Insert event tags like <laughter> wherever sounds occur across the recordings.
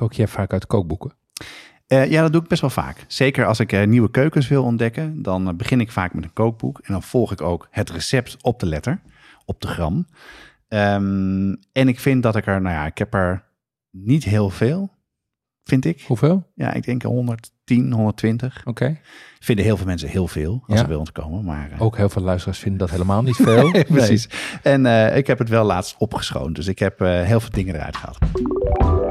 kook jij vaak uit kookboeken? Uh, ja, dat doe ik best wel vaak. Zeker als ik uh, nieuwe keukens wil ontdekken, dan uh, begin ik vaak met een kookboek. En dan volg ik ook het recept op de letter, op de gram. Um, en ik vind dat ik er, nou ja, ik heb er niet heel veel, vind ik. Hoeveel? Ja, ik denk 110, 120. Oké. Okay. Vinden heel veel mensen heel veel als Ja. ze bij ons komen. Maar, Ook heel veel luisteraars vinden dat helemaal niet veel. <laughs> Nee, precies. En ik heb het wel laatst opgeschoond. Dus ik heb heel veel dingen eruit gehaald.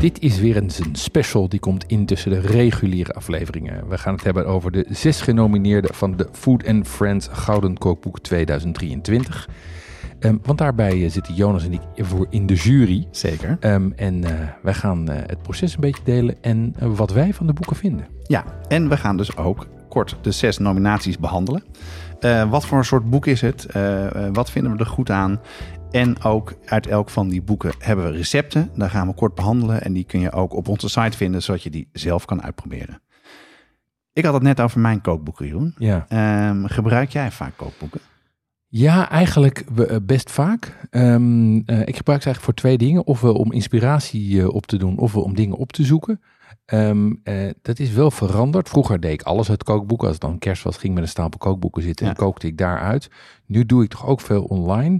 Dit is weer eens een special die komt in tussen de reguliere afleveringen. We gaan het hebben over de zes genomineerden van de Food and Friends Gouden Kookboek 2023. Um, want daarbij uh, zitten Jonas en ik voor in de jury. Zeker. Um, en uh, wij gaan uh, het proces een beetje delen en wat wij van de boeken vinden. Ja, en we gaan dus ook kort de zes nominaties behandelen. wat voor een soort boek is het? wat vinden we er goed aan? En ook uit elk van die boeken hebben we recepten. Daar gaan we kort behandelen. En die kun je ook op onze site vinden, zodat je die zelf kan uitproberen. Ik had het net over mijn kookboeken, Jeroen. Ja. Um, gebruik jij vaak kookboeken? Ja, eigenlijk best vaak. Um, uh, ik gebruik ze eigenlijk voor twee dingen. Ofwel om inspiratie uh, op te doen, ofwel om dingen op te zoeken. Um, uh, dat is wel veranderd. Vroeger deed ik alles uit kookboeken. Als het dan kerst was, ging ik met een stapel kookboeken zitten ja. en kookte ik daaruit. Nu doe ik toch ook veel online.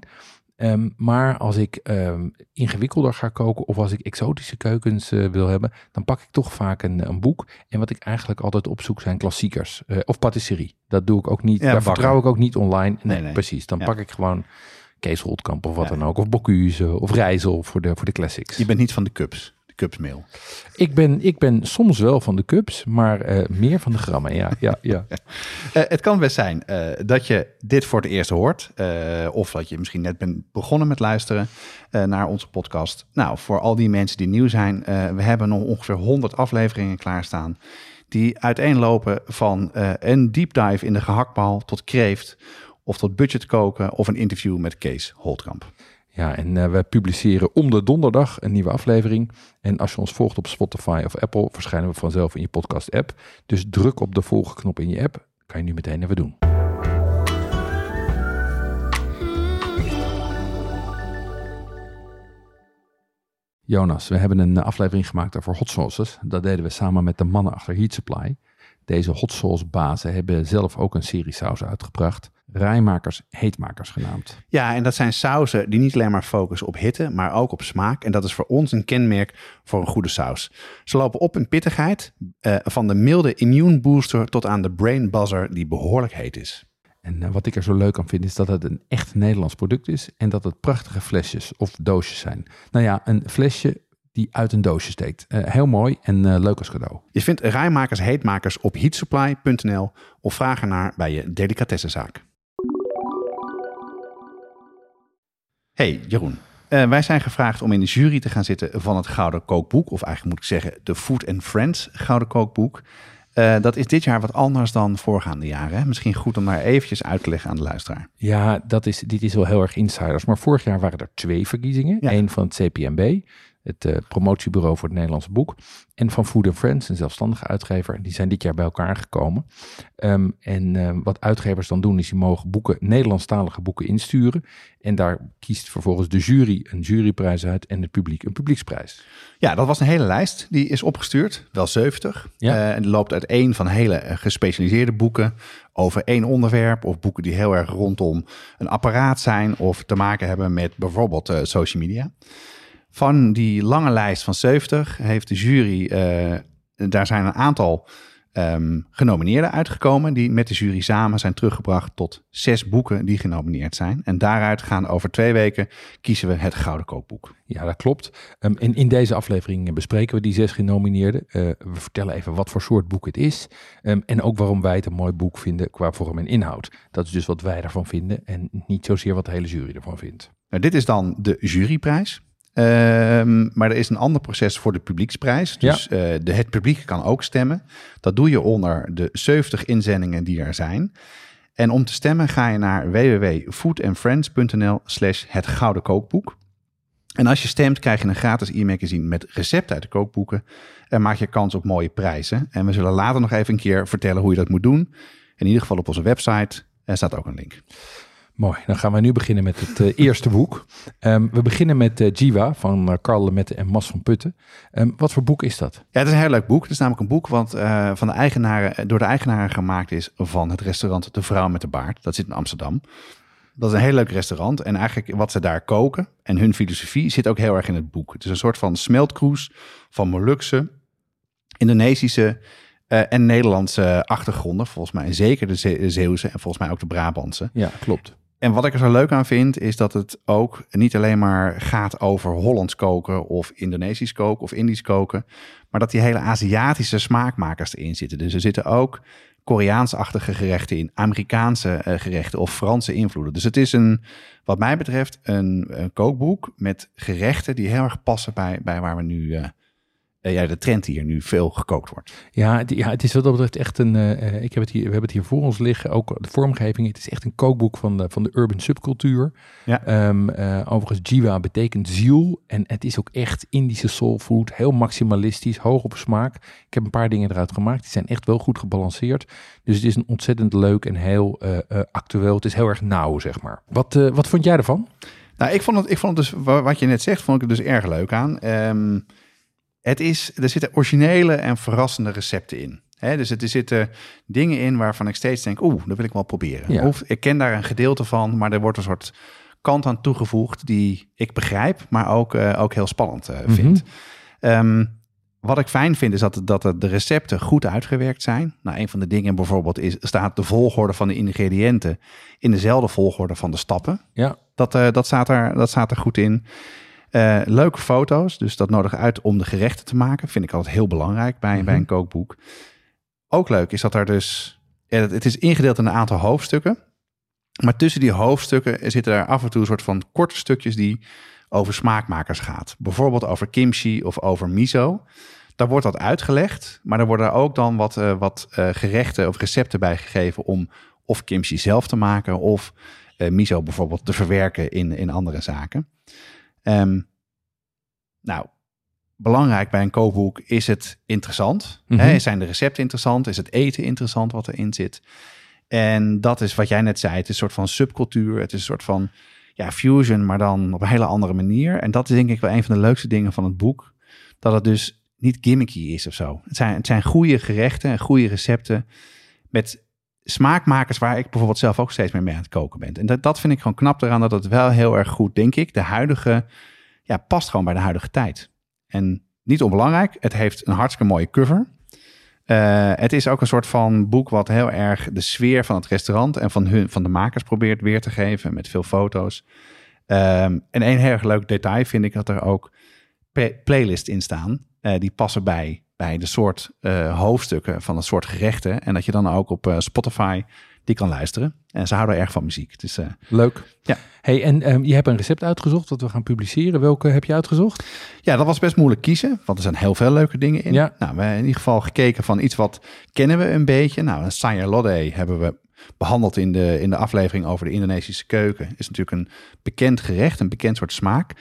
Um, maar als ik um, ingewikkelder ga koken of als ik exotische keukens uh, wil hebben, dan pak ik toch vaak een, een, boek. En wat ik eigenlijk altijd opzoek zijn klassiekers uh, of patisserie. Dat doe ik ook niet. Ja, Daar vertrouw ik ook niet online. Nee, nee, nee. precies. Dan ja. pak ik gewoon Kees Holtkamp of wat ja. dan ook. Of Bocuse of Rijzel voor de, voor de classics. Je bent niet van de cups. Ik ben, ik ben soms wel van de cups, maar uh, meer van de grammen. Ja, ja, ja. uh, <laughs> het kan best zijn uh, dat je dit voor het eerst hoort. of dat je misschien net bent begonnen met luisteren naar onze podcast. Nou, voor al die mensen die nieuw zijn, we hebben nog ongeveer 100 afleveringen klaarstaan. Die uiteenlopen van een deep dive in de gehaktbal tot kreeft. Of tot budget koken of een interview met Kees Holtkamp. Ja, en uh, we publiceren om de donderdag een nieuwe aflevering. En als je ons volgt op Spotify of Apple, verschijnen we vanzelf in je podcast-app. Dus druk op de volgknop in je app. Kan je nu meteen even doen. Jonas, we hebben een aflevering gemaakt over hot sauces. Dat deden we samen met de mannen achter Heat Supply. Deze hot sauce bazen hebben zelf ook een serie sausen uitgebracht. Rijmakers, heetmakers genaamd. Ja, en dat zijn sauzen die niet alleen maar focussen op hitte, maar ook op smaak. En dat is voor ons een kenmerk voor een goede saus. Ze lopen op in pittigheid, uh, van de milde immune booster tot aan de brain buzzer die behoorlijk heet is. En uh, wat ik er zo leuk aan vind is dat het een echt Nederlands product is en dat het prachtige flesjes of doosjes zijn. Nou ja, een flesje die uit een doosje steekt. Uh, heel mooi en uh, leuk als cadeau. Je vindt rijmakers, heetmakers op heatsupply.nl of vraag ernaar bij je delicatessenzaak. Hey Jeroen, uh, wij zijn gevraagd om in de jury te gaan zitten van het Gouden Kookboek. Of eigenlijk moet ik zeggen de Food and Friends Gouden Kookboek. Uh, dat is dit jaar wat anders dan voorgaande jaren. Hè? Misschien goed om daar eventjes uit te leggen aan de luisteraar. Ja, dat is, dit is wel heel erg insiders. Maar vorig jaar waren er twee verkiezingen. Ja. Eén van het CPMB, het uh, promotiebureau voor het Nederlandse boek. En van Food and Friends, een zelfstandige uitgever. Die zijn dit jaar bij elkaar gekomen. Um, en uh, wat uitgevers dan doen, is die mogen boeken, Nederlandstalige boeken insturen. En daar kiest vervolgens de jury een juryprijs uit en het publiek een publieksprijs. Ja, dat was een hele lijst. Die is opgestuurd, wel 70. Ja. Uh, en die loopt uit één van hele gespecialiseerde boeken over één onderwerp. Of boeken die heel erg rondom een apparaat zijn of te maken hebben met bijvoorbeeld uh, social media. Van die lange lijst van 70 heeft de jury, uh, daar zijn een aantal ehm, genomineerden uitgekomen. Die met de jury samen zijn teruggebracht tot zes boeken die genomineerd zijn. En daaruit gaan over twee weken kiezen we het Gouden Kookboek. Ja, dat klopt. Um, in, in deze aflevering bespreken we die zes genomineerden. Uh, we vertellen even wat voor soort boek het is. Um, en ook waarom wij het een mooi boek vinden qua vorm en inhoud. Dat is dus wat wij ervan vinden en niet zozeer wat de hele jury ervan vindt. Nou, dit is dan de juryprijs. Um, maar er is een ander proces voor de publieksprijs. Dus ja. uh, de, het publiek kan ook stemmen. Dat doe je onder de 70 inzendingen die er zijn. En om te stemmen ga je naar www.foodandfriends.nl slash het gouden kookboek. En als je stemt krijg je een gratis e-magazine met recepten uit de kookboeken. En maak je kans op mooie prijzen. En we zullen later nog even een keer vertellen hoe je dat moet doen. In ieder geval op onze website er staat ook een link. Mooi, dan gaan we nu beginnen met het uh, eerste boek. Um, we beginnen met uh, Jiwa van uh, Karl Lemette en Mas van Putten. Um, wat voor boek is dat? Ja, het is een heel leuk boek. Het is namelijk een boek wat van de eigenaren, door de eigenaren gemaakt is van het restaurant De Vrouw met de Baard. Dat zit in Amsterdam. Dat is een heel leuk restaurant. En eigenlijk wat ze daar koken en hun filosofie zit ook heel erg in het boek. Het is een soort van smeltkroes van Molukse, Indonesische en Nederlandse achtergronden. Volgens mij zeker de Ze Zeeuwse en volgens mij ook de Brabantse. Ja, klopt. En wat ik er zo leuk aan vind, is dat het ook niet alleen maar gaat over Hollands koken of Indonesisch koken of Indisch koken, maar dat die hele Aziatische smaakmakers erin zitten. Dus er zitten ook Koreaansachtige gerechten in, Amerikaanse uh, gerechten of Franse invloeden. Dus het is een, wat mij betreft, een, een kookboek met gerechten die heel erg passen bij, bij waar we nu uh, ja, de trend hier nu veel gekookt wordt. Ja, het, ja, het is wat dat betreft echt een. Uh, ik heb het hier, we hebben het hier voor ons liggen. Ook de vormgeving. Het is echt een kookboek van de, van de urban subcultuur. Ja. Um, uh, overigens, Jiwa betekent ziel. En het is ook echt Indische soulfood. Heel maximalistisch, hoog op smaak. Ik heb een paar dingen eruit gemaakt. Die zijn echt wel goed gebalanceerd. Dus het is een ontzettend leuk en heel actueel. Het is heel erg nauw, zeg maar. Wat, wat vond jij ervan? Nou, ik vond het, ik vond het dus, wat je net zegt, vond ik het dus erg leuk aan. Um, het is, er zitten originele en verrassende recepten in. He, dus er zitten dingen in waarvan ik steeds denk, oeh, dat wil ik wel proberen. Ja. Of ik ken daar een gedeelte van, maar er wordt een soort kant aan toegevoegd die ik begrijp, maar ook, uh, ook heel spannend uh, vind. Mm-hmm. Um, wat ik fijn vind is dat, dat de recepten goed uitgewerkt zijn. Nou, een van de dingen bijvoorbeeld is, staat de volgorde van de ingrediënten in dezelfde volgorde van de stappen. Ja. Dat, uh, dat, staat, er, dat staat er goed in. Uh, leuke foto's, dus dat nodig uit om de gerechten te maken. Vind ik altijd heel belangrijk bij, bij een kookboek. Ook leuk is dat er dus... Het is ingedeeld in een aantal hoofdstukken. Maar tussen die hoofdstukken zitten er af en toe een soort van korte stukjes die over smaakmakers gaat. Bijvoorbeeld over kimchi of over miso. Daar wordt dat uitgelegd, maar er worden ook dan wat, uh, wat uh, gerechten of recepten bij gegeven om of kimchi zelf te maken of miso bijvoorbeeld te verwerken in, in andere zaken. Um, nou, belangrijk bij een kookboek is het interessant. Hè? Zijn de recepten interessant? Is het eten interessant wat erin zit? En dat is wat jij net zei. Het is een soort van subcultuur. Het is een soort van ja, fusion, maar dan op een hele andere manier. En dat is denk ik wel een van de leukste dingen van het boek. Dat het dus niet gimmicky is of zo. Het zijn, het zijn goede gerechten en goede recepten met smaakmakers waar ik bijvoorbeeld zelf ook steeds meer mee aan het koken ben. En dat, dat vind ik gewoon knap eraan dat het wel heel erg goed, denk ik, de huidige, ja, past gewoon bij de huidige tijd. En niet onbelangrijk, het heeft een hartstikke mooie cover. Uh, het is ook een soort van boek wat heel erg de sfeer van het restaurant en van, hun, van de makers probeert weer te geven met veel foto's. Um, en een heel erg leuk detail vind ik dat er ook playlists in staan. Uh, die passen bij bij de soort uh, hoofdstukken van het soort gerechten. En dat je dan ook op uh, Spotify die kan luisteren. En ze houden erg van muziek. Dus, uh, Leuk. Ja. Hey, en um, je hebt een recept uitgezocht dat we gaan publiceren. Welke heb je uitgezocht? Ja, dat was best moeilijk kiezen. Want er zijn heel veel leuke dingen in. Ja. Nou, we hebben in ieder geval gekeken van iets wat kennen we een beetje. Nou, een Sayur Lodeh hebben we behandeld in de, in de aflevering over de Indonesische keuken. Is natuurlijk een bekend gerecht, een bekend soort smaak.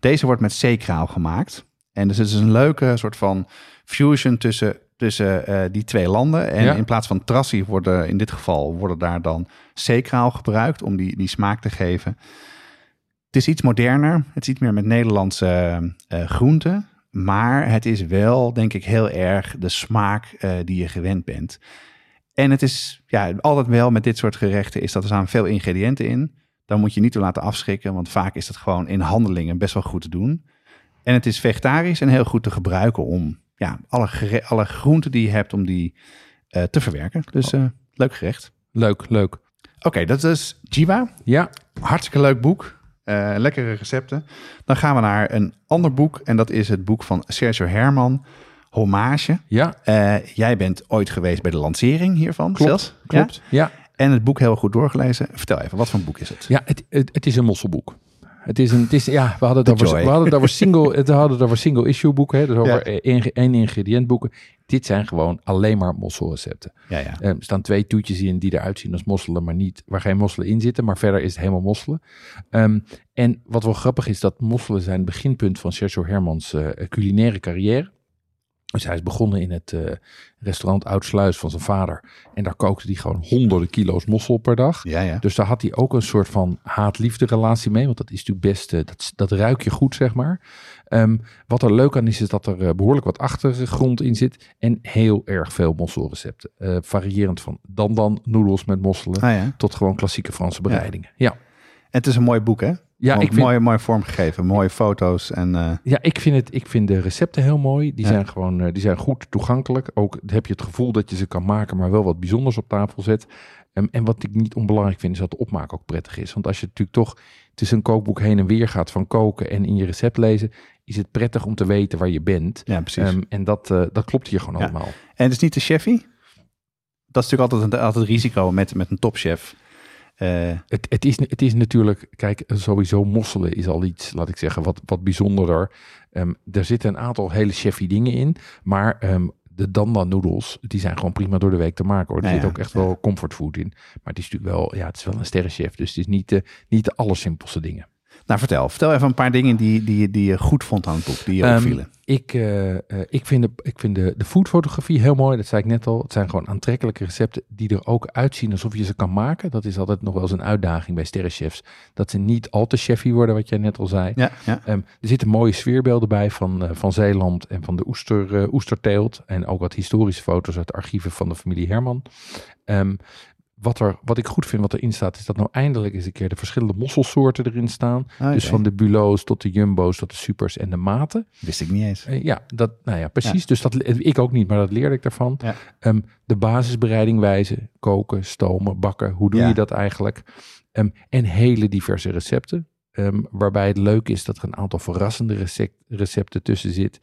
Deze wordt met zeekraal gemaakt. En dus het is een leuke soort van fusion tussen, tussen uh, die twee landen. En Ja. in plaats van trassie worden in dit geval worden daar dan zeekraal gebruikt om die, die smaak te geven. Het is iets moderner. Het is iets meer met Nederlandse uh, groenten. Maar het is wel, denk ik, heel erg de smaak uh, die je gewend bent. En het is ja, altijd wel met dit soort gerechten is dat er staan veel ingrediënten in. Daar moet je niet door laten afschrikken, want vaak is het gewoon in handelingen best wel goed te doen. En het is vegetarisch en heel goed te gebruiken om ja, alle, alle groenten die je hebt, om die eh, te verwerken. Dus uh, leuk gerecht. Leuk, leuk. Oké, dat is Jiwa. Ja. Hartstikke leuk boek. Uh, lekkere recepten. Dan gaan we naar een ander boek. En dat is het boek van Sergio Herman. Hommage. Ja. jij bent ooit geweest bij de lancering hiervan. Klopt, zelfs. klopt. Ja? En het boek heel goed doorgelezen. Vertel even, wat voor een boek is het? Ja, het, het, het is een mosselboek. Het is een, het is, ja, we hadden het over, we hadden het over single, <laughs> het hadden het over single issue boeken, hè, dus over één ingrediënt boeken. Dit zijn gewoon alleen maar mosselrecepten. Ja, ja. Er staan twee toetjes in die eruit zien als mosselen, maar niet waar geen mosselen in zitten. Maar verder is het helemaal mosselen. Um, en wat wel grappig is, dat mosselen zijn het beginpunt van Sergio Hermans uh, culinaire carrière. Dus hij is begonnen in het uh, restaurant Oudsluis van zijn vader. En daar kookte hij gewoon honderden kilo's mossel per dag. Ja, ja. Dus daar had hij ook een soort van haat-liefde relatie mee. Want dat is natuurlijk best, uh, dat, dat ruik je goed, zeg maar. Um, wat er leuk aan is, is dat er uh, behoorlijk wat achtergrond in zit. En heel erg veel mosselrecepten. variërend van dan-dan noedels met mosselen. Ah, ja. Tot gewoon klassieke Franse bereidingen. Ja. ja. En het is een mooi boek, hè? Ja, ik vind, mooi, mooi vormgegeven, mooie foto's. En, uh... Ja, ik vind, het, ik vind de recepten heel mooi. Die, ja. zijn gewoon, uh, die zijn goed toegankelijk. Ook heb je het gevoel dat je ze kan maken, maar wel wat bijzonders op tafel zet. Um, en wat ik niet onbelangrijk vind, is dat de opmaak ook prettig is. Want als je natuurlijk toch tussen een kookboek heen en weer gaat van koken en in je recept lezen, is het prettig om te weten waar je bent. Ja, precies. Um, en dat, uh, dat klopt hier gewoon ja. allemaal. En het is niet de chefie? Dat is natuurlijk altijd een altijd risico met, met een topchef. Uh, het, het, is, het is natuurlijk, kijk, sowieso mosselen is al iets, laat ik zeggen, wat, wat bijzonderder. Um, er zitten een aantal hele chefy dingen in, maar um, de danda noedels, die zijn gewoon prima door de week te maken hoor. Er Ja, zit ook echt ja. wel comfortfood in. Maar het is natuurlijk wel, ja, het is wel een sterrenchef, dus het is niet de, niet de allersimpelste dingen. Nou, vertel. Vertel even een paar dingen die, die, die je goed vond aan het boek, die je Ehm, opvielen. Ik, eh, eh, ik vind, de, ik vind de, de foodfotografie heel mooi, dat zei ik net al. Het zijn gewoon aantrekkelijke recepten die er ook uitzien alsof je ze kan maken. Dat is altijd nog wel eens een uitdaging bij sterrenchefs. Dat ze niet al te chefy worden, wat jij net al zei. Ja, ja. Ehm, er zitten mooie sfeerbeelden bij van, eh, van Zeeland en van de oester, eh, oesterteelt. En ook wat historische foto's uit de archieven van de familie Herman. Ehm, wat, er, wat ik goed vind wat erin staat, is dat nou eindelijk eens een keer de verschillende mosselsoorten erin staan. Ah, Dus van de bulo's tot de jumbo's tot de supers en de maten. Wist ik niet eens. Eh, ja, dat, nou ja, precies. Dus dat, ik ook niet, maar dat leerde ik daarvan. Ja. Ehm, de basisbereiding wijzen, koken, stomen, bakken. Hoe doe Ja. je dat eigenlijk? Ehm, en hele diverse recepten. Ehm, waarbij het leuk is dat er een aantal verrassende recept, recepten tussen zit.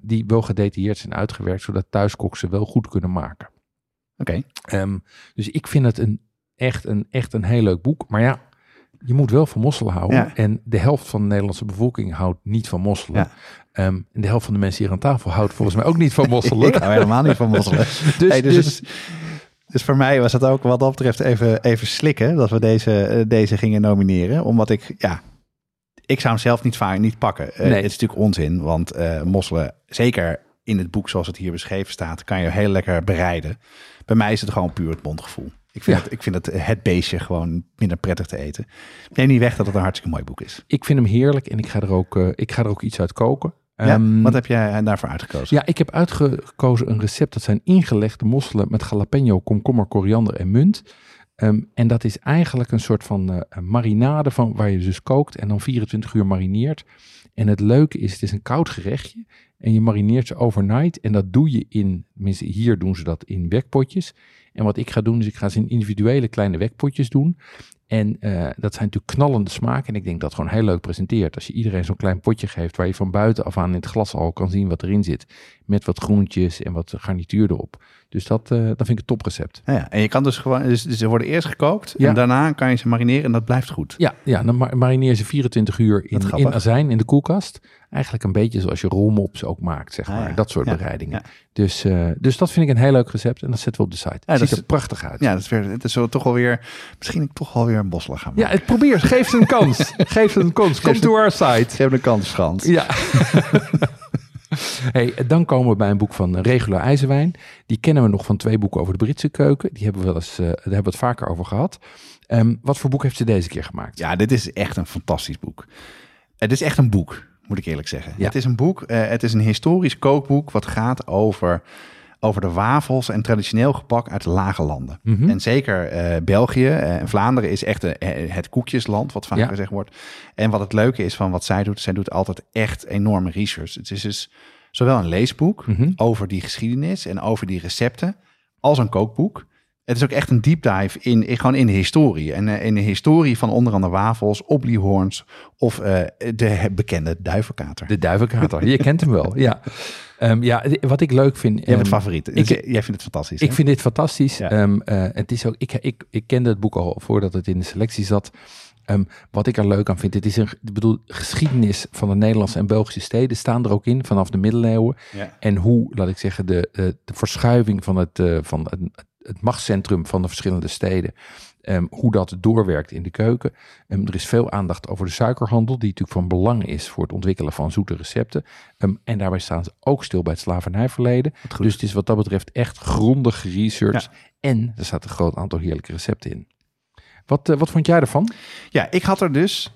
die wel gedetailleerd zijn uitgewerkt, zodat thuiskoks ze wel goed kunnen maken. Oké. Ehm, dus ik vind het een, echt, een, echt een heel leuk boek. Maar ja, je moet wel van mosselen houden. Ja. En de helft van de Nederlandse bevolking houdt niet van mosselen. Ja. Ehm, en de helft van de mensen hier aan tafel houdt volgens mij ook niet van mosselen. <laughs> ik hou helemaal niet van mosselen. <laughs> dus, Hey, dus, dus, dus voor mij was het ook wat dat betreft even, even slikken dat we deze, eh, deze gingen nomineren. Omdat ik, ja, ik zou hem zelf niet vaak niet pakken. Eh, Nee. Het is natuurlijk onzin, want eh, mosselen, zeker in het boek zoals het hier beschreven staat, kan je heel lekker bereiden. Bij mij is het gewoon puur het mondgevoel. Ik vind, Ja. het, ik vind het, het beestje gewoon minder prettig te eten. Neem niet weg dat het een hartstikke mooi boek is. ik vind hem heerlijk en ik ga er ook, eh, ik ga er ook iets uit koken. Ja, Ehm, wat heb jij daarvoor uitgekozen? Ja, ik heb uitgekozen een recept. Dat zijn ingelegde mosselen met jalapeno, komkommer, koriander en munt. Ehm, en dat is eigenlijk een soort van eh, marinade van, waar je dus kookt en dan 24 uur marineert. En het leuke is, het is een koud gerechtje. En je marineert ze overnight. En dat doe je in, hier doen ze dat in wekpotjes. En wat ik ga doen, is ik ga ze in individuele kleine wekpotjes doen. En eh, dat zijn natuurlijk knallende smaken. En ik denk dat het gewoon heel leuk presenteert. Als je iedereen zo'n klein potje geeft waar je van buitenaf aan in het glas al kan zien wat erin zit. Met wat groentjes en wat garnituur erop. Dus dat, eh, dat vind ik een toprecept. Ja, ja. En je kan dus gewoon, dus, dus ze worden eerst gekookt Ja. en daarna kan je ze marineren en dat blijft goed. Ja, ja dan ma- marineer ze 24 uur in, in azijn in de koelkast. Eigenlijk een beetje zoals je rolmops ook maakt, zeg Ah, maar. ja. Dat soort Ja, bereidingen. ja. Dus, eh, dus dat vind ik een heel leuk recept. En dat zetten we op de site. dat Ziet is- er prachtig uit. Ja, dat is weer, het is zo toch alweer, misschien ik toch alweer een bosselen gaan Ja, maken. het probeer. Geef ze een kans. <laughs> Geef ze een kans. Kom Geef to our site. Ze hebben een kans, schans. Ja. <laughs> <laughs> hey, dan komen we bij een boek van Regula IJzerwijn. Die kennen we nog van twee boeken over de Britse keuken. Die hebben we wel eens, eh, daar hebben we het vaker over gehad. Ehm, wat voor boek heeft ze deze keer gemaakt? Ja, dit is echt een fantastisch boek. Het is echt een boek, moet ik eerlijk zeggen. Ja. Het is een boek, eh, het is een historisch kookboek wat gaat over, over de wafels en traditioneel gepak uit de lage landen. Mhm. En zeker eh, België eh, en Vlaanderen is echt eh, het koekjesland, wat vaak Ja. gezegd wordt. En wat het leuke is van wat zij doet, zij doet altijd echt enorme research. Het is dus zowel een leesboek Mhm. over die geschiedenis en over die recepten, als een kookboek. Het is ook echt een deep dive in, in gewoon in de historie. En in de historie van onder andere wafels, obliehoorns of de bekende duivenkater. De duivenkater, je kent hem wel, ja. <laughs> Ehm, ja, wat ik leuk vind... Jij bent ehm, favoriet. ik- Dus jij vindt het fantastisch. Ik hè? vind dit fantastisch. Ja. Ehm, eh, het is ook, ik, ik, ik kende het boek al voordat het in de selectie zat. Wat ik er leuk aan vind, het is een ik bedoel, geschiedenis van de Nederlandse en Belgische steden staan er ook in vanaf de middeleeuwen. Ja. En hoe, laat ik zeggen, de, eh, de verschuiving van het, eh, van het, het machtscentrum van de verschillende steden, ehm, hoe dat doorwerkt in de keuken. Ehm, er is veel aandacht over de suikerhandel, die natuurlijk van belang is voor het ontwikkelen van zoete recepten. Ehm, en daarbij staan ze ook stil bij het slavernijverleden. Dus het is wat dat betreft echt grondig geresearched. En er staat een groot aantal heerlijke recepten in. Wat, eh, wat vond jij ervan? Ja, ik had er dus.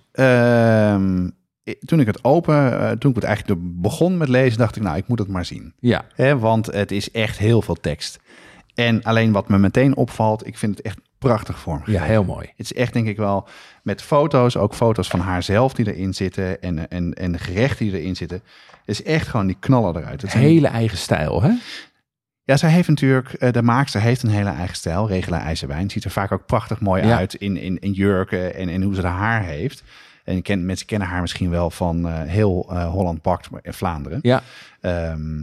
toen ik het open, eh, toen ik het eigenlijk begon met lezen, dacht ik, nou, ik moet het maar zien. Ja, want het is echt heel veel tekst. En alleen wat me meteen opvalt, ik vind het echt prachtig vormgegeven. ja heel mooi. Het is echt, denk ik wel, met foto's, ook foto's van haarzelf die erin zitten en, en, en de gerechten die erin zitten. Het is echt gewoon die knallen eruit. Het Hele eigen stijl, hè? Ja, zij heeft natuurlijk, eh, de maakster heeft een hele eigen stijl. Regela IJzerwijn ziet er vaak ook prachtig mooi Ja. uit in, in, in jurken en, en hoe ze haar haar heeft. En ken, mensen kennen haar misschien wel van eh, heel eh, Holland Bakt in Vlaanderen. Ja. Ehm,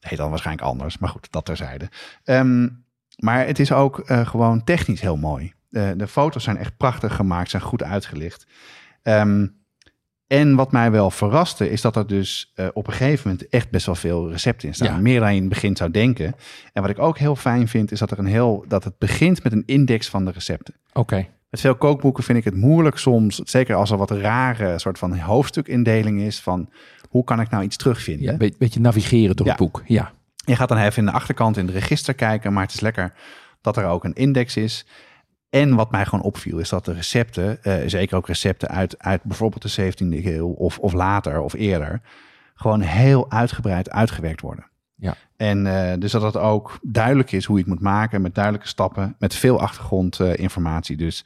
heet dan waarschijnlijk anders, maar goed, dat terzijde. Ehm, maar het is ook eh, gewoon technisch heel mooi. Eh, de foto's zijn echt prachtig gemaakt, zijn goed uitgelicht. Ehm, en wat mij wel verraste, is dat er dus eh, op een gegeven moment echt best wel veel recepten in staan. Ja. Meer dan je in het begin zou denken. En wat ik ook heel fijn vind, is dat er een heel dat het begint met een index van de recepten. Oké. Met veel kookboeken vind ik het moeilijk soms, zeker als er wat rare soort van hoofdstukindeling is, van hoe kan ik nou iets terugvinden. Ja, een beetje, beetje navigeren door Ja. het boek. Ja. Je gaat dan even in de achterkant in de register kijken, maar het is lekker dat er ook een index is. En wat mij gewoon opviel, is dat de recepten, eh, zeker ook recepten uit, uit bijvoorbeeld de 17e eeuw of, of later of eerder, gewoon heel uitgebreid uitgewerkt worden. Ja. En eh, dus dat het ook duidelijk is hoe je het moet maken, met duidelijke stappen, met veel achtergrondinformatie. dus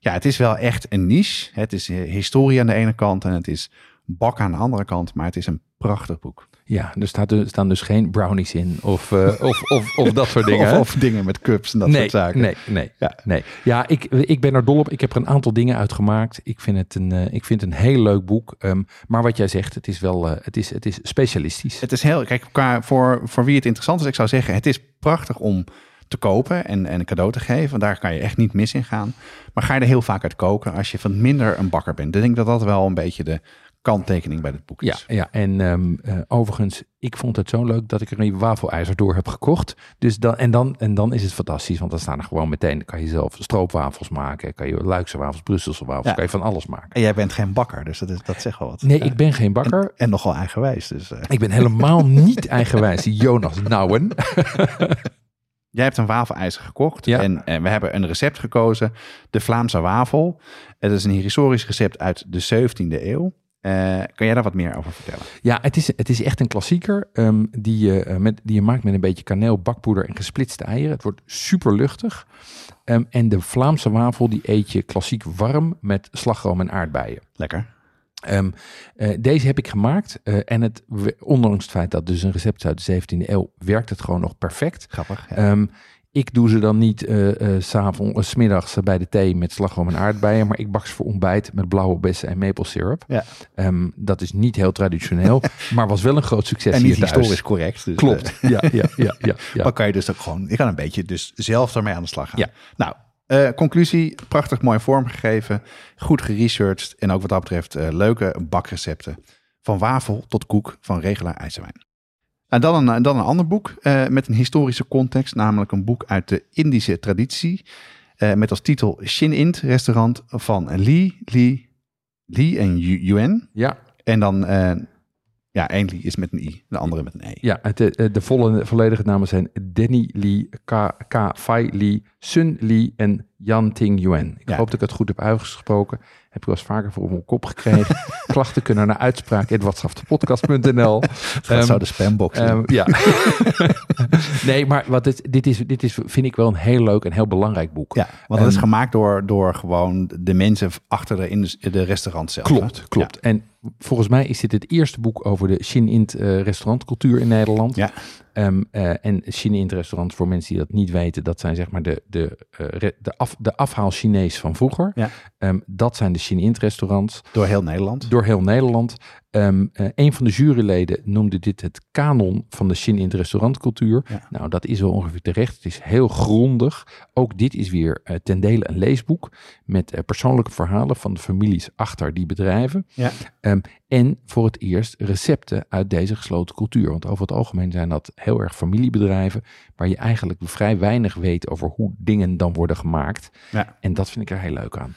ja, het is wel echt een niche. Het is eh, historie aan de ene kant en het is bak aan de andere kant, maar het is een prachtig boek. Ja, er, staat, er staan dus geen brownies in of, eh, of, of, of dat soort dingen. <laughs> Of, of dingen met cups en dat nee, soort zaken. Nee, nee, Ja. nee. Ja, ik, ik ben er dol op. Ik heb er een aantal dingen uitgemaakt. Ik vind het een, eh, ik vind het een heel leuk boek. Ehm, maar wat jij zegt, het is wel eh, het is, het is specialistisch. Het is heel, kijk, qua, voor, voor wie het interessant is, ik zou zeggen, het is prachtig om te kopen en, en een cadeau te geven. Daar kan je echt niet mis in gaan. Maar ga je er heel vaak uit koken als je van minder een bakker bent. Dan denk ik dat dat wel een beetje de kanttekening bij dit boek Ja, is. ja, en ehm, eh, overigens, ik vond het zo leuk dat ik er een wafelijzer door heb gekocht. Dus dan, en, dan, en dan is het fantastisch, want dan staan er gewoon meteen, kan je zelf stroopwafels maken, kan je Luikse wafels, Brusselse wafels, Ja. kan je van alles maken. En jij bent geen bakker, dus dat, is, dat zegt wel wat. Nee, Ja. ik ben geen bakker. En, en nogal eigenwijs. Dus, eh. Ik ben helemaal <laughs> niet eigenwijs, die Jonas Nouwen. <laughs> Jij hebt een wafelijzer gekocht Ja. en, en we hebben een recept gekozen. De Vlaamse wafel. Het is een historisch recept uit de 17e eeuw. Eh, kan jij daar wat meer over vertellen? Ja, het is, het is echt een klassieker ehm, die, je, eh, met, die je maakt met een beetje kaneel, bakpoeder en gesplitste eieren. Het wordt super luchtig. Ehm, en de Vlaamse wafel die eet je klassiek warm met slagroom en aardbeien. Lekker. Ehm, eh, deze heb ik gemaakt en het, ondanks het feit dat het dus een recept is uit de 17e eeuw, werkt het gewoon nog perfect. Grappig. Ja. Ik doe ze dan niet eh eh, s'avonds, eh, 's middags eh, bij de thee met slagroom en aardbeien, maar ik bak ze voor ontbijt met blauwe bessen en maple syrup. Ja. Ehm, dat is niet heel traditioneel, <laughs> maar was wel een groot succes en hier niet thuis. historisch correct. Dus, Klopt. Ja, ja, ja, ja, ja. <laughs> Dan kan je dus ook gewoon, je kan een beetje dus zelf ermee aan de slag gaan. Ja. Nou, conclusie, prachtig mooi vormgegeven, goed geresearched en ook wat dat betreft leuke bakrecepten. Van wafel tot koek van Regelaar IJzerwijn. En dan een, dan een ander boek eh, met een historische context, namelijk een boek uit de Indische traditie. eh, met als titel Shin Int restaurant van Lee, Lee, Lee en Yu- Yuan. ja, En dan, eh, ja, één Lee is met een I, de andere met een E. ja het, eh, de volle, volledige namen zijn Denny Lee, K. K. Fai Lee, Sun Lee en Yan Ting Yuan. Ik Ja. hoop dat ik het goed heb uitgesproken. Heb ik wel eens vaker voor mijn kop gekregen. <laughs> Klachten kunnen naar uitspraak.watsaftepodcast.nl Dat zou de spambox zijn. Ehm, ja. <laughs> nee, maar wat dit, dit, is, dit is, vind ik wel een heel leuk en heel belangrijk boek. Ja, want het is Ehm, gemaakt door, door gewoon de mensen achter de, in de, restaurant zelf. hè? Klopt, klopt. En volgens mij is dit het eerste boek over de Shin-Int eh, restaurantcultuur in Nederland. Ja. Ehm, eh, en Chine in restaurants, voor mensen die dat niet weten, dat zijn zeg maar de, de, eh, de, af, de afhaal Chinees van vroeger. Ja. Ehm, dat zijn de Chine in restaurants Door heel Nederland. door heel Nederland. Ehm eh, een van de juryleden noemde dit het kanon van de Chine in restaurantcultuur. Ja. Nou, dat is wel ongeveer terecht. Het is heel grondig. Ook dit is weer eh, ten dele een leesboek met eh, persoonlijke verhalen van de families achter die bedrijven. Ja. Ehm, en voor het eerst recepten uit deze gesloten cultuur. Want over het algemeen zijn dat heel erg familiebedrijven waar je eigenlijk vrij weinig weet over hoe dingen dan worden gemaakt. Ja. En dat vind ik er heel leuk aan.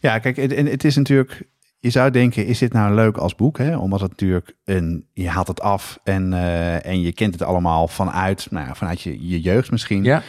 Ja, kijk, en het is natuurlijk. Je zou denken, is dit nou leuk als boek? Hè? Omdat het natuurlijk een. Je haalt het af en, eh, en je kent het allemaal vanuit, nou, ja, vanuit je, je jeugd misschien. Ja,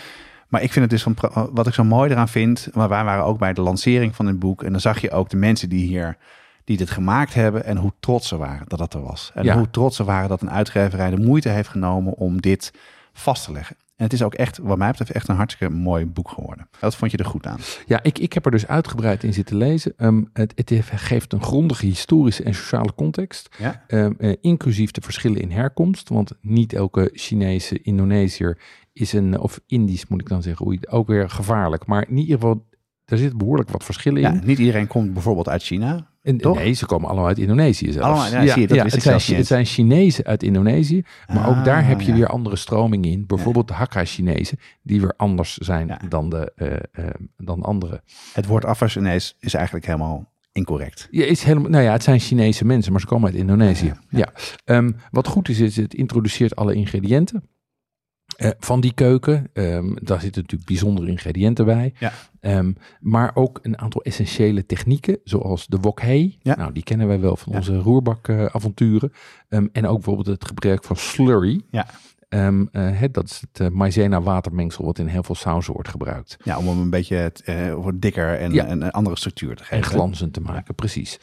Maar ik vind het dus van, wat ik zo mooi eraan vind. Maar wij waren ook bij de lancering van het boek. En dan zag je ook de mensen die hier. die dit gemaakt hebben. en hoe trots ze waren dat dat er was. En Ja. hoe trots ze waren dat een uitgeverij de moeite heeft genomen om dit vast te leggen. En het is ook echt, wat mij betreft, echt een hartstikke mooi boek geworden. Dat vond je er goed aan. Ja, ik, ik heb er dus uitgebreid in zitten lezen. Ehm, het, het geeft een grondige historische en sociale context, Ja? ehm, eh, inclusief de verschillen in herkomst. Want niet elke Chinese Indonesiër is een, of Indisch moet ik dan zeggen, oei, ook weer gevaarlijk. Maar in ieder geval, er zit behoorlijk wat verschillen ja, in. niet iedereen komt bijvoorbeeld uit China. Toch? Nee, ze komen allemaal uit Indonesië zelfs. Allemaal, ja, zie je, dat het, zijn, het zijn Chinezen uit Indonesië, maar ook daar Ah, heb je ja. weer andere stromingen in. Bijvoorbeeld de Hakka-Chinezen, die weer anders zijn Ja. dan, de, eh, eh, dan andere. Het woord afwas-Chinees is eigenlijk helemaal incorrect. Ja, is helemaal, nou ja, het zijn Chinese mensen, maar ze komen uit Indonesië. Ja, Ja, Ehm, wat goed is, is het introduceert alle ingrediënten eh, van die keuken. Ehm, daar zitten natuurlijk bijzondere ingrediënten bij. Ja. Ehm, maar ook een aantal essentiële technieken, zoals de wok hei. Ja. Nou, die kennen wij wel van Ja. onze roerbakavonturen. Ehm, en ook bijvoorbeeld het gebruik van slurry. Ja. Ehm, eh, het, dat is het eh, maïzena watermengsel wat in heel veel sauzen wordt gebruikt. Ja, om hem een beetje het, eh, wat dikker en Ja. een, een andere structuur te geven. En glanzend te maken, precies.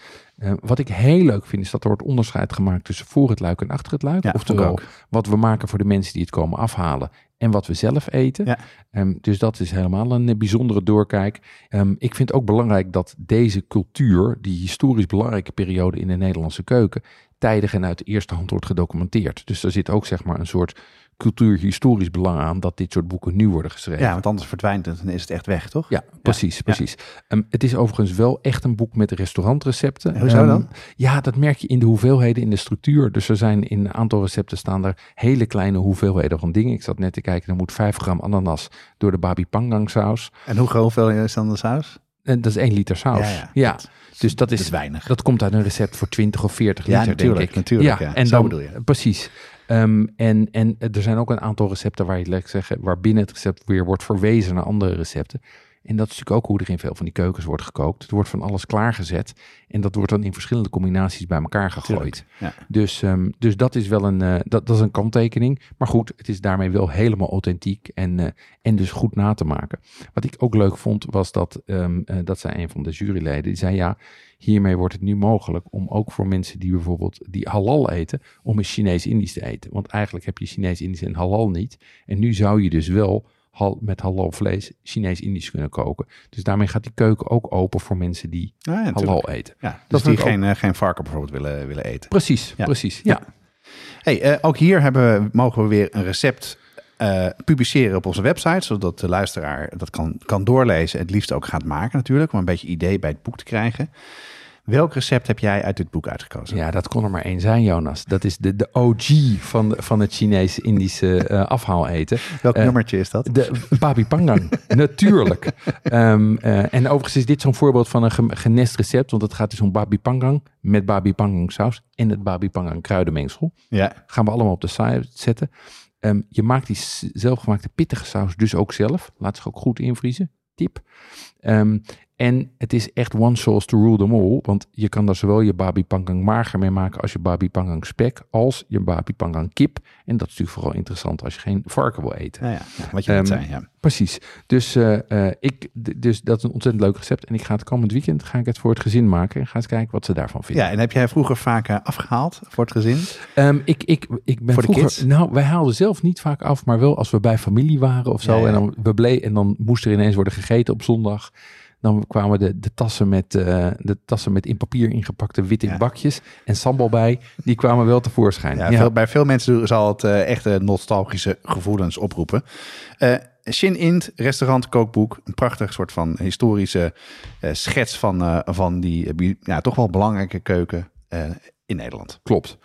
Wat ik heel leuk vind, is dat er wordt onderscheid gemaakt tussen voor het luik en achter het luik. Ja, Oftewel, wat we maken voor de mensen die het komen afhalen en wat we zelf eten. Ja. Ehm, dus dat is helemaal een bijzondere doorkijk. Ehm, ik vind ook belangrijk dat deze cultuur, die historisch belangrijke periode in de Nederlandse keuken, tijdig en uit de eerste hand wordt gedocumenteerd. Dus er zit ook zeg maar een soort cultuurhistorisch belang aan dat dit soort boeken nu worden geschreven. Ja, want anders verdwijnt het en is het echt weg, toch? Ja, precies, precies. Ehm, het is overigens wel echt een boek met restaurantrecepten. En hoezo Ehm, dan? Ja, dat merk je in de hoeveelheden in de structuur. Dus er zijn in een aantal recepten staan er hele kleine hoeveelheden van dingen. Ik zat net te kijken, er moet 5 gram ananas door de babi pangang saus. En hoe groot veel is dan de saus? En dat is 1 liter saus. Ja, dus dat Dat is, is weinig. dat komt uit een recept voor 20 of 40 Ja, liter, natuurlijk, denk ik. natuurlijk, ja. en Zo dan, bedoel je. Precies. Ehm, en, en er zijn ook een aantal recepten waar je lekker zeggen, waar binnen het recept weer wordt verwezen naar andere recepten. En dat is natuurlijk ook hoe er in veel van die keukens wordt gekookt. Er wordt van alles klaargezet en dat wordt dan in verschillende combinaties bij elkaar gegooid. Ja. Dus, ehm, dus dat is wel een, eh, dat, dat is een kanttekening. Maar goed, het is daarmee wel helemaal authentiek en, eh, en dus goed na te maken. Wat ik ook leuk vond, was dat, ehm, eh, dat zei een van de juryleden, die zei ja, hiermee wordt het nu mogelijk om ook voor mensen die bijvoorbeeld die halal eten, om eens Chinees-Indisch te eten. Want eigenlijk heb je Chinees-Indisch en halal niet. En nu zou je dus wel hal, met halal vlees Chinees-Indisch kunnen koken. Dus daarmee gaat die keuken ook open voor mensen die ja, halal eten. Ja, dus Dat die geen, eh, geen varken bijvoorbeeld willen, willen eten. Precies, Ja. precies. Ja. Hey, eh, ook hier hebben we, mogen we weer een recept eh, publiceren op onze website, zodat de luisteraar dat kan, kan doorlezen en het liefst ook gaat maken natuurlijk, om een beetje idee bij het boek te krijgen. Welk recept heb jij uit dit boek uitgekozen? Ja, dat kon er maar één zijn, Jonas. Dat is de, de OG van, de- van het Chinese-Indische eh afhaal eten. Welk Eh, nummertje is dat? De babi pangang, <laughs> natuurlijk. Ehm, eh, en overigens is dit zo'n voorbeeld van een ge- genest recept, want het gaat dus om babi pangang met babi pangang saus en het babi pangang kruidenmengsel. Ja, Gaan we allemaal op de site zetten. Ehm, je maakt die zelfgemaakte pittige saus dus ook zelf. Laat zich ook goed invriezen. Tip. Ehm, en het is echt one sauce to rule them all. Want je kan daar zowel je babi pangang mager mee maken als je babi pangang spek. Als je babi pangang kip. En dat is natuurlijk vooral interessant als je geen varken wil eten. ja, ja. ja, wat je zei. Ja. Precies. Dus, eh, eh, ik, dus dat is een ontzettend leuk recept. En ik ga het komend weekend ga ik het voor het gezin maken. En ga eens kijken wat ze daarvan vinden. ja, en heb jij vroeger vaak eh, afgehaald voor het gezin? Ehm, ik, ik, ik ben Voor de vroeger, kids? nou, wij haalden zelf niet vaak af, maar wel als we bij familie waren of zo. Ja. En dan we ble- en dan moest er ineens worden gegeten op zondag. Dan kwamen de, de, tassen met, eh, de tassen met in papier ingepakte witte Ja. bakjes en sambal bij. Die kwamen wel tevoorschijn. Ja, Ja, Veel, bij veel mensen zal het eh, echte nostalgische gevoelens oproepen. Eh Shin Int, restaurant, kookboek. Een prachtig soort van historische schets van, van die ja, toch wel belangrijke keuken in Nederland. Klopt.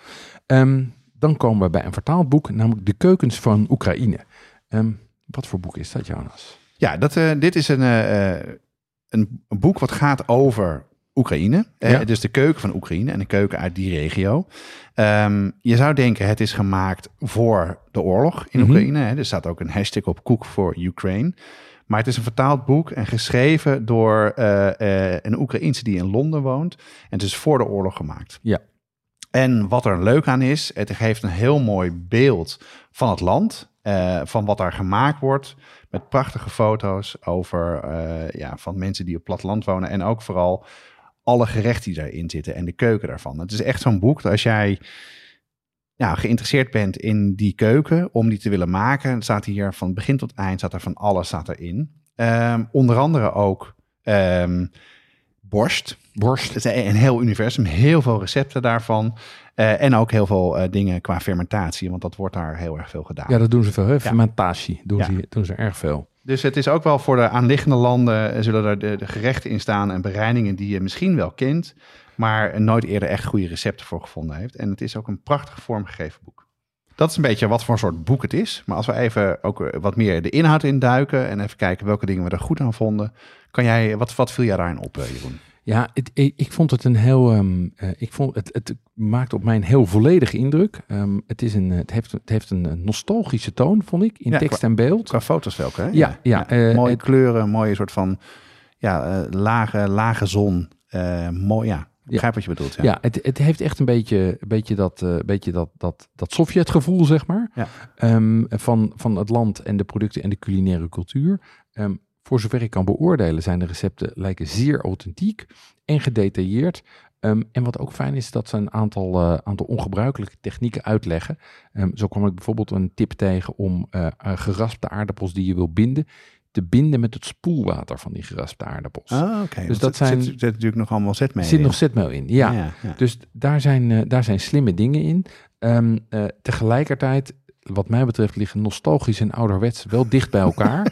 Ehm, dan komen we bij een vertaald boek, namelijk De Keukens van Oekraïne. Ehm, wat voor boek is dat, Jonas? Ja, dat, dit is een, een, een boek wat gaat over Oekraïne. Eh. Dus de keuken van Oekraïne en de keuken uit die regio. Ehm, je zou denken, het is gemaakt voor de oorlog in Mhm. Oekraïne. Hè. Er staat ook een hashtag op Cook for Ukraine. Maar het is een vertaald boek en geschreven door eh, eh, een Oekraïense die in Londen woont. En het is voor de oorlog gemaakt. Ja. En wat er leuk aan is, het geeft een heel mooi beeld van het land. Eh, van wat daar gemaakt wordt. Met prachtige foto's over eh, ja, van mensen die op platteland wonen. En ook vooral alle gerechten die daarin zitten en de keuken daarvan. Het is echt zo'n boek dat als jij ja, geïnteresseerd bent in die keuken, om die te willen maken, staat hier van begin tot eind, staat er van alles staat erin. Ehm, onder andere ook ehm, borst. Borst. Het is een heel universum, heel veel recepten daarvan. Eh, en ook heel veel eh, dingen qua fermentatie, want dat wordt daar heel erg veel gedaan. Ja, dat doen ze veel. Hè? Fermentatie doen, Ja. ze, doen ze erg veel. Dus het is ook wel voor de aanliggende landen, eh, zullen er de, de gerechten in staan en bereidingen die je misschien wel kent, maar nooit eerder echt goede recepten voor gevonden heeft. En het is ook een prachtig vormgegeven boek. Dat is een beetje wat voor soort boek het is. Maar als we even ook wat meer de inhoud induiken en even kijken welke dingen we er goed aan vonden, kan jij, wat, wat viel jij daarin op, Jeroen? Ja, het, ik, ik vond het een heel. ehm, eh, ik vond het, het maakt op mij een heel volledige indruk. Ehm, het, is een, het, heeft, het heeft een nostalgische toon, vond ik, in Ja, tekst en beeld. Qua foto's welke, hè? Ja, ja, eh, mooie het- kleuren, mooie soort van ja, eh, lage, lage zon. Mooi, ja. Ik begrijp wat je bedoelt. Ja. Ja, het, het heeft echt een beetje, een beetje, dat, beetje dat, dat, dat Sovjet-gevoel, zeg maar. Ehm, van, van het land en de producten en de culinaire cultuur. Voor zover ik kan beoordelen, zijn de recepten lijken zeer authentiek en gedetailleerd. Ehm, en wat ook fijn is, dat ze een aantal, eh, aantal ongebruikelijke technieken uitleggen. Ehm, zo kwam ik bijvoorbeeld een tip tegen om eh, eh, geraspte aardappels die je wil binden, te binden met het spoelwater van die geraspte aardappels. Ah, oké. Dus dat er zijn- Zit, zit natuurlijk nog allemaal zet mee. er zit nog zetmeel in, ja. ja, ja. Dus daar zijn, daar zijn slimme dingen in. Ehm, eh, tegelijkertijd, wat mij betreft, liggen nostalgisch en ouderwets wel dicht bij elkaar. <laughs>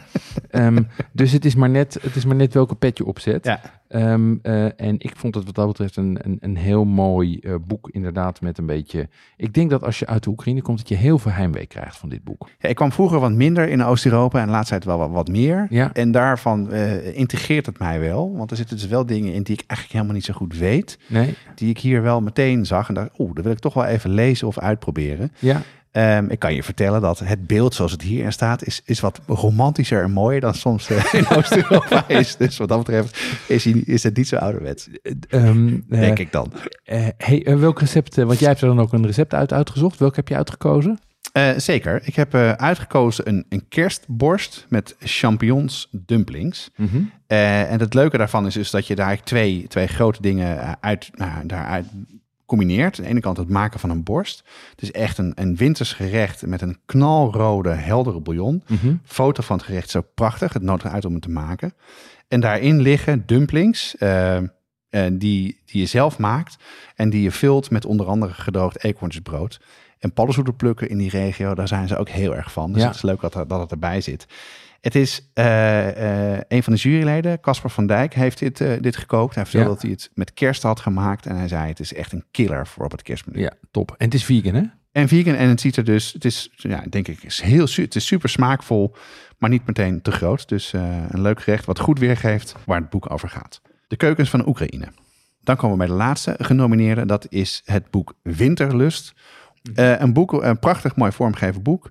Ehm, dus het is, maar net, het is maar net welke pet je opzet. Ja. Ehm, eh, en ik vond het wat dat betreft een, een, een heel mooi eh, boek, inderdaad, met een beetje... Ik denk dat als je uit de Oekraïne komt, dat je heel veel heimwee krijgt van dit boek. Ja, ik kwam vroeger wat minder in Oost-Europa en laatst tijd wel wat, wat meer. Ja. En daarvan eh, integreert het mij wel. Want er zitten dus wel dingen in die ik eigenlijk helemaal niet zo goed weet. Nee? Die ik hier wel meteen zag en dacht, oeh, dat wil ik toch wel even lezen of uitproberen. Ja? Ehm, ik kan je vertellen dat het beeld zoals het hierin staat, is, is wat romantischer en mooier dan soms eh, in <laughs> Oost-Europa is. Dus wat dat betreft is, hij, is het niet zo ouderwets, Ehm, <laughs> eh, denk ik dan. eh, hey, eh, welk recept, eh, want jij hebt er dan ook een recept uit uitgezocht. Welk heb je uitgekozen? Eh, zeker. Ik heb eh, uitgekozen een, een kerstborst met champignons dumplings. Eh, en het leuke daarvan is dus dat je daar twee, twee grote dingen eh, uit, nou, daaruit combineert. Aan de ene kant het maken van een borst. Het is echt een, een winters gerecht met een knalrode, heldere bouillon. Mhm. Foto van het gerecht is ook prachtig. Het nodigt uit om het te maken. En daarin liggen dumplings eh, die, die je zelf maakt. En die je vult met onder andere gedroogd eekhoornsbrood. En paddenstoelen plukken in die regio, daar zijn ze ook heel erg van. Dus Ja. het is leuk dat, er- dat het erbij zit. Het is eh, eh, een van de juryleden, Casper van Dijk, heeft dit, eh, dit gekookt. Hij vertelde Ja. dat hij het met kerst had gemaakt. En hij zei, het is echt een killer voor op het kerstmenu. Ja, top. En het is vegan, hè? En vegan, en het ziet er dus, het is, ja, denk ik, is heel, het is super smaakvol, maar niet meteen te groot. Dus een leuk gerecht wat goed weergeeft waar het boek over gaat. De keukens van Oekraïne. Dan komen we bij de laatste genomineerde. Dat is het boek Winterlust. Eh, een boek, een prachtig mooi vormgegeven boek,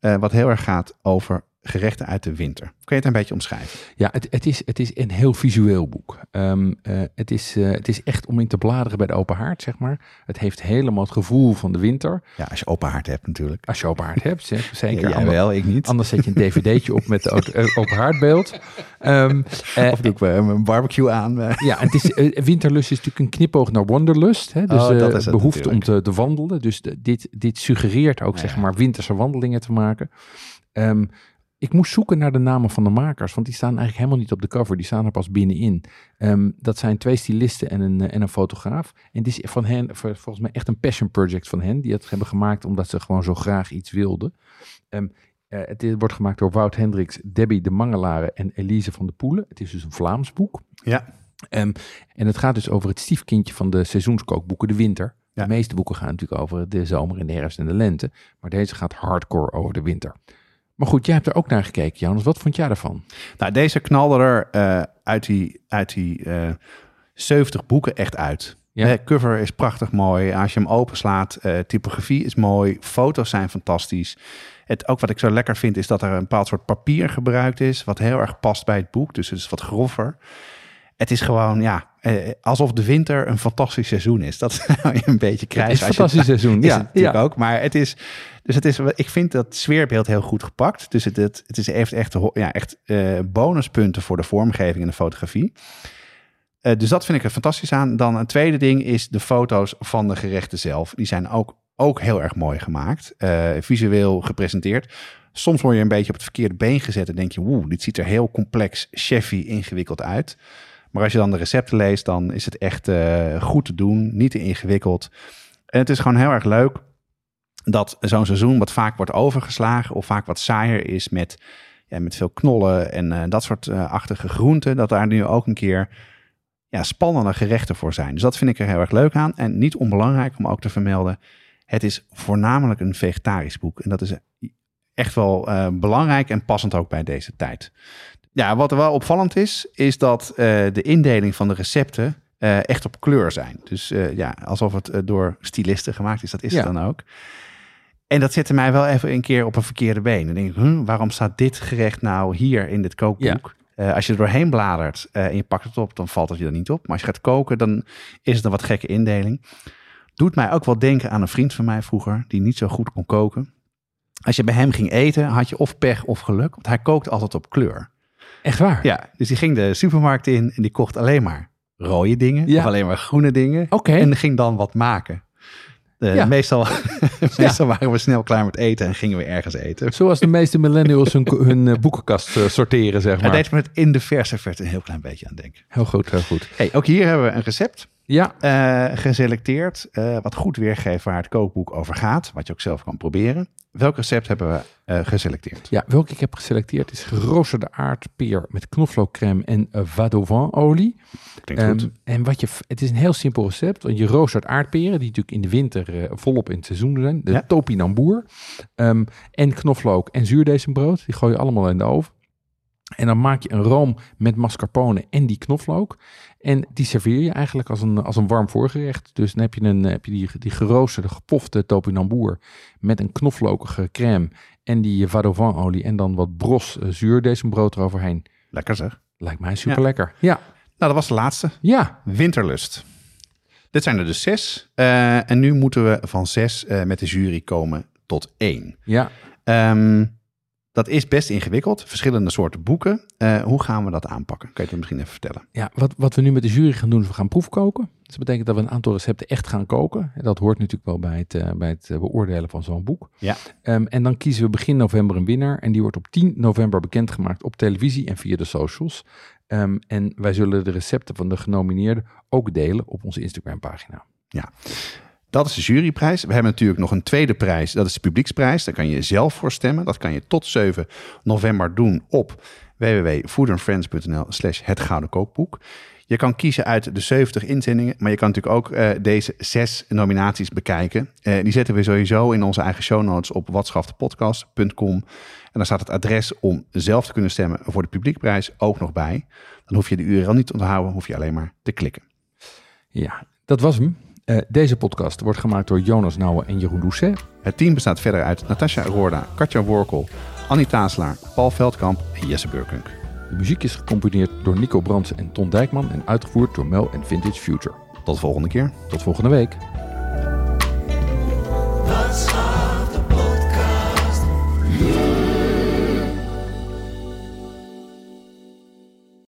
wat heel erg gaat over gerechten uit de winter. Kun je het een beetje omschrijven? Ja, het, het, is, het is een heel visueel boek. Ehm, eh, het, is, eh, het is echt om in te bladeren bij de open haard, zeg maar. Het heeft helemaal het gevoel van de winter. Ja, als je open haard hebt natuurlijk. Als je open haard hebt, zeg, zeker. Ja, Ander- wel, ik niet. Anders zet je een dvd'tje op met de <laughs> eh, open haardbeeld. Ehm, eh, Of doe ik mijn barbecue aan. ja, het is, Winterlust is natuurlijk een knipoog naar Wanderlust. Hè? Dus Oh, dat is het behoefte om te, te wandelen. Dus de- dit, dit suggereert ook, Ja, zeg maar, winterse wandelingen te maken. Ehm, ik moest zoeken naar de namen van de makers, want die staan eigenlijk helemaal niet op de cover. Die staan er pas binnenin. Ehm, dat zijn twee stylisten en een, en een fotograaf. En dit is van hen, volgens mij echt een passion project van hen. Die het hebben gemaakt omdat ze gewoon zo graag iets wilden. Um, het wordt gemaakt door Wout Hendricks, Debbie de Mangelaren en Elise van de Poelen. Het is dus een Vlaams boek. Ja. Um, en het gaat dus over het stiefkindje van de seizoenskookboeken, de winter. De meeste boeken gaan natuurlijk over de zomer en de herfst en de lente. Maar deze gaat hardcore over de winter. Maar goed, jij hebt er ook naar gekeken, Janus. Wat vond jij ervan? Nou, deze knalde er uh, uit die, uit die uh, eh, 70 boeken echt uit. Ja. De cover is prachtig mooi. Als je hem openslaat, uh, typografie is mooi. Foto's zijn fantastisch. Het, ook wat ik zo lekker vind, is dat er een bepaald soort papier gebruikt is. Wat heel erg past bij het boek. Dus het is wat grover het is gewoon, ja, eh, alsof de winter een fantastisch seizoen is. Dat <laughs> je een beetje krijgt. Het is een fantastisch seizoen, ja. natuurlijk ook. Maar het is, dus het is, ik vind dat sfeerbeeld heel goed gepakt. Dus het, het, het is echt, echt, ja, echt uh, bonuspunten voor de vormgeving en de fotografie. Uh, dus dat vind ik er fantastisch aan. Dan een tweede ding is de foto's van de gerechten zelf. Die zijn ook, ook heel erg mooi gemaakt. Visueel gepresenteerd. Soms word je een beetje op het verkeerde been gezet en denk je, woe, dit ziet er heel complex, chefy, ingewikkeld uit. Maar als je dan de recepten leest, dan is het echt uh, goed te doen, niet te ingewikkeld. En het is gewoon heel erg leuk dat zo'n seizoen wat vaak wordt overgeslagen of vaak wat saaier is met, ja, met veel knollen en uh, dat soort uh, achtige groenten, dat daar nu ook een keer ja, spannende gerechten voor zijn. Dus dat vind ik er heel erg leuk aan. En niet onbelangrijk om ook te vermelden, het is voornamelijk een vegetarisch boek. En dat is echt wel belangrijk en passend ook bij deze tijd. Ja, wat er wel opvallend is, is dat uh, de indeling van de recepten uh, echt op kleur zijn. Dus uh, ja, alsof het door stylisten gemaakt is, dat is ja. het dan ook. En dat zette mij wel even een keer op een verkeerde been. En denk ik, hm, waarom staat dit gerecht nou hier in dit kookboek? Ja. als je er doorheen bladert en je pakt het op, dan valt het je er niet op. Maar als je gaat koken, dan is het een wat gekke indeling. Doet mij ook wel denken aan een vriend van mij vroeger, die niet zo goed kon koken. Als je bij hem ging eten, had je of pech of geluk, want hij kookt altijd op kleur. Echt waar? Ja, dus die ging de supermarkt in en die kocht alleen maar rode dingen ja. of alleen maar groene dingen. Oké. En ging dan wat maken. Uh, ja. Meestal, <laughs> meestal waren we snel klaar met eten en gingen we ergens eten. Zoals de meeste millennials hun, hun uh, boekenkast uh, sorteren, zeg maar. Hij deed me het in de verse verte een heel klein beetje aan denken. Heel goed, heel goed. Hey, ook hier hebben we een recept ja. geselecteerd. wat goed weergeeft waar het kookboek over gaat. Wat je ook zelf kan proberen. Welk recept hebben we uh, geselecteerd? Ja, welke ik heb geselecteerd is geroosterde aardpeer met knoflookcrème en vadovin-olie. Klinkt um, goed. En wat je, het is een heel simpel recept. Want je roostert aardperen, die natuurlijk in de winter volop in het seizoen zijn. De ja. topinambour. Um, en knoflook en zuurdesembrood. Die gooi je allemaal in de oven. En dan maak je een room met mascarpone en die knoflook. En die serveer je eigenlijk als een, als een warm voorgerecht. Dus dan heb je, een, heb je die, die geroosterde, gepofte topinambour met een knoflookige crème en die vadovin-olie en dan wat bros uh, zuurdesembrood eroverheen. Lekker zeg. Lijkt mij super lekker. Ja. Nou, dat was de laatste. Ja. Winterlust. Dit zijn er dus zes. Uh, en nu moeten we van zes uh, met de jury komen tot één. Ja. Um, dat is best ingewikkeld. Verschillende soorten boeken. Uh, hoe gaan we dat aanpakken? Kan je het misschien even vertellen? Ja, wat, wat we nu met de jury gaan doen, is we gaan proefkoken. Dus dat betekent dat we een aantal recepten echt gaan koken. En dat hoort natuurlijk wel bij het, uh, bij het eh, beoordelen van zo'n boek. Ja. Um, en dan kiezen we begin november een winnaar. En die wordt op 10 november bekendgemaakt op televisie en via de socials. Um, en wij zullen de recepten van de genomineerden ook delen op onze Instagram pagina. Ja. Dat is de juryprijs. We hebben natuurlijk nog een tweede prijs. Dat is de publieksprijs. Daar kan je zelf voor stemmen. Dat kan je tot 7 november doen op www.foodandfriends.nl slash het gouden kookboek. Je kan kiezen uit de 70 inzendingen, maar je kan natuurlijk ook uh, deze zes nominaties bekijken. Uh, die zetten we sowieso in onze eigen show notes op watschaftepodcast.com. En daar staat het adres om zelf te kunnen stemmen voor de publiekprijs ook nog bij. Dan hoef je de URL niet te onthouden, hoef je alleen maar te klikken. Ja, dat was hem. Uh, deze podcast wordt gemaakt door Jonas Nouwen en Jeroen Doucet. Het team bestaat verder uit Natasja Roorda, Katja Workel, Annie Taaslaar, Paul Veldkamp en Jesse Burkunk. De muziek is gecomponeerd door Nico Brands en Ton Dijkman en uitgevoerd door Mel en Vintage Future. Tot de volgende keer. Tot volgende week.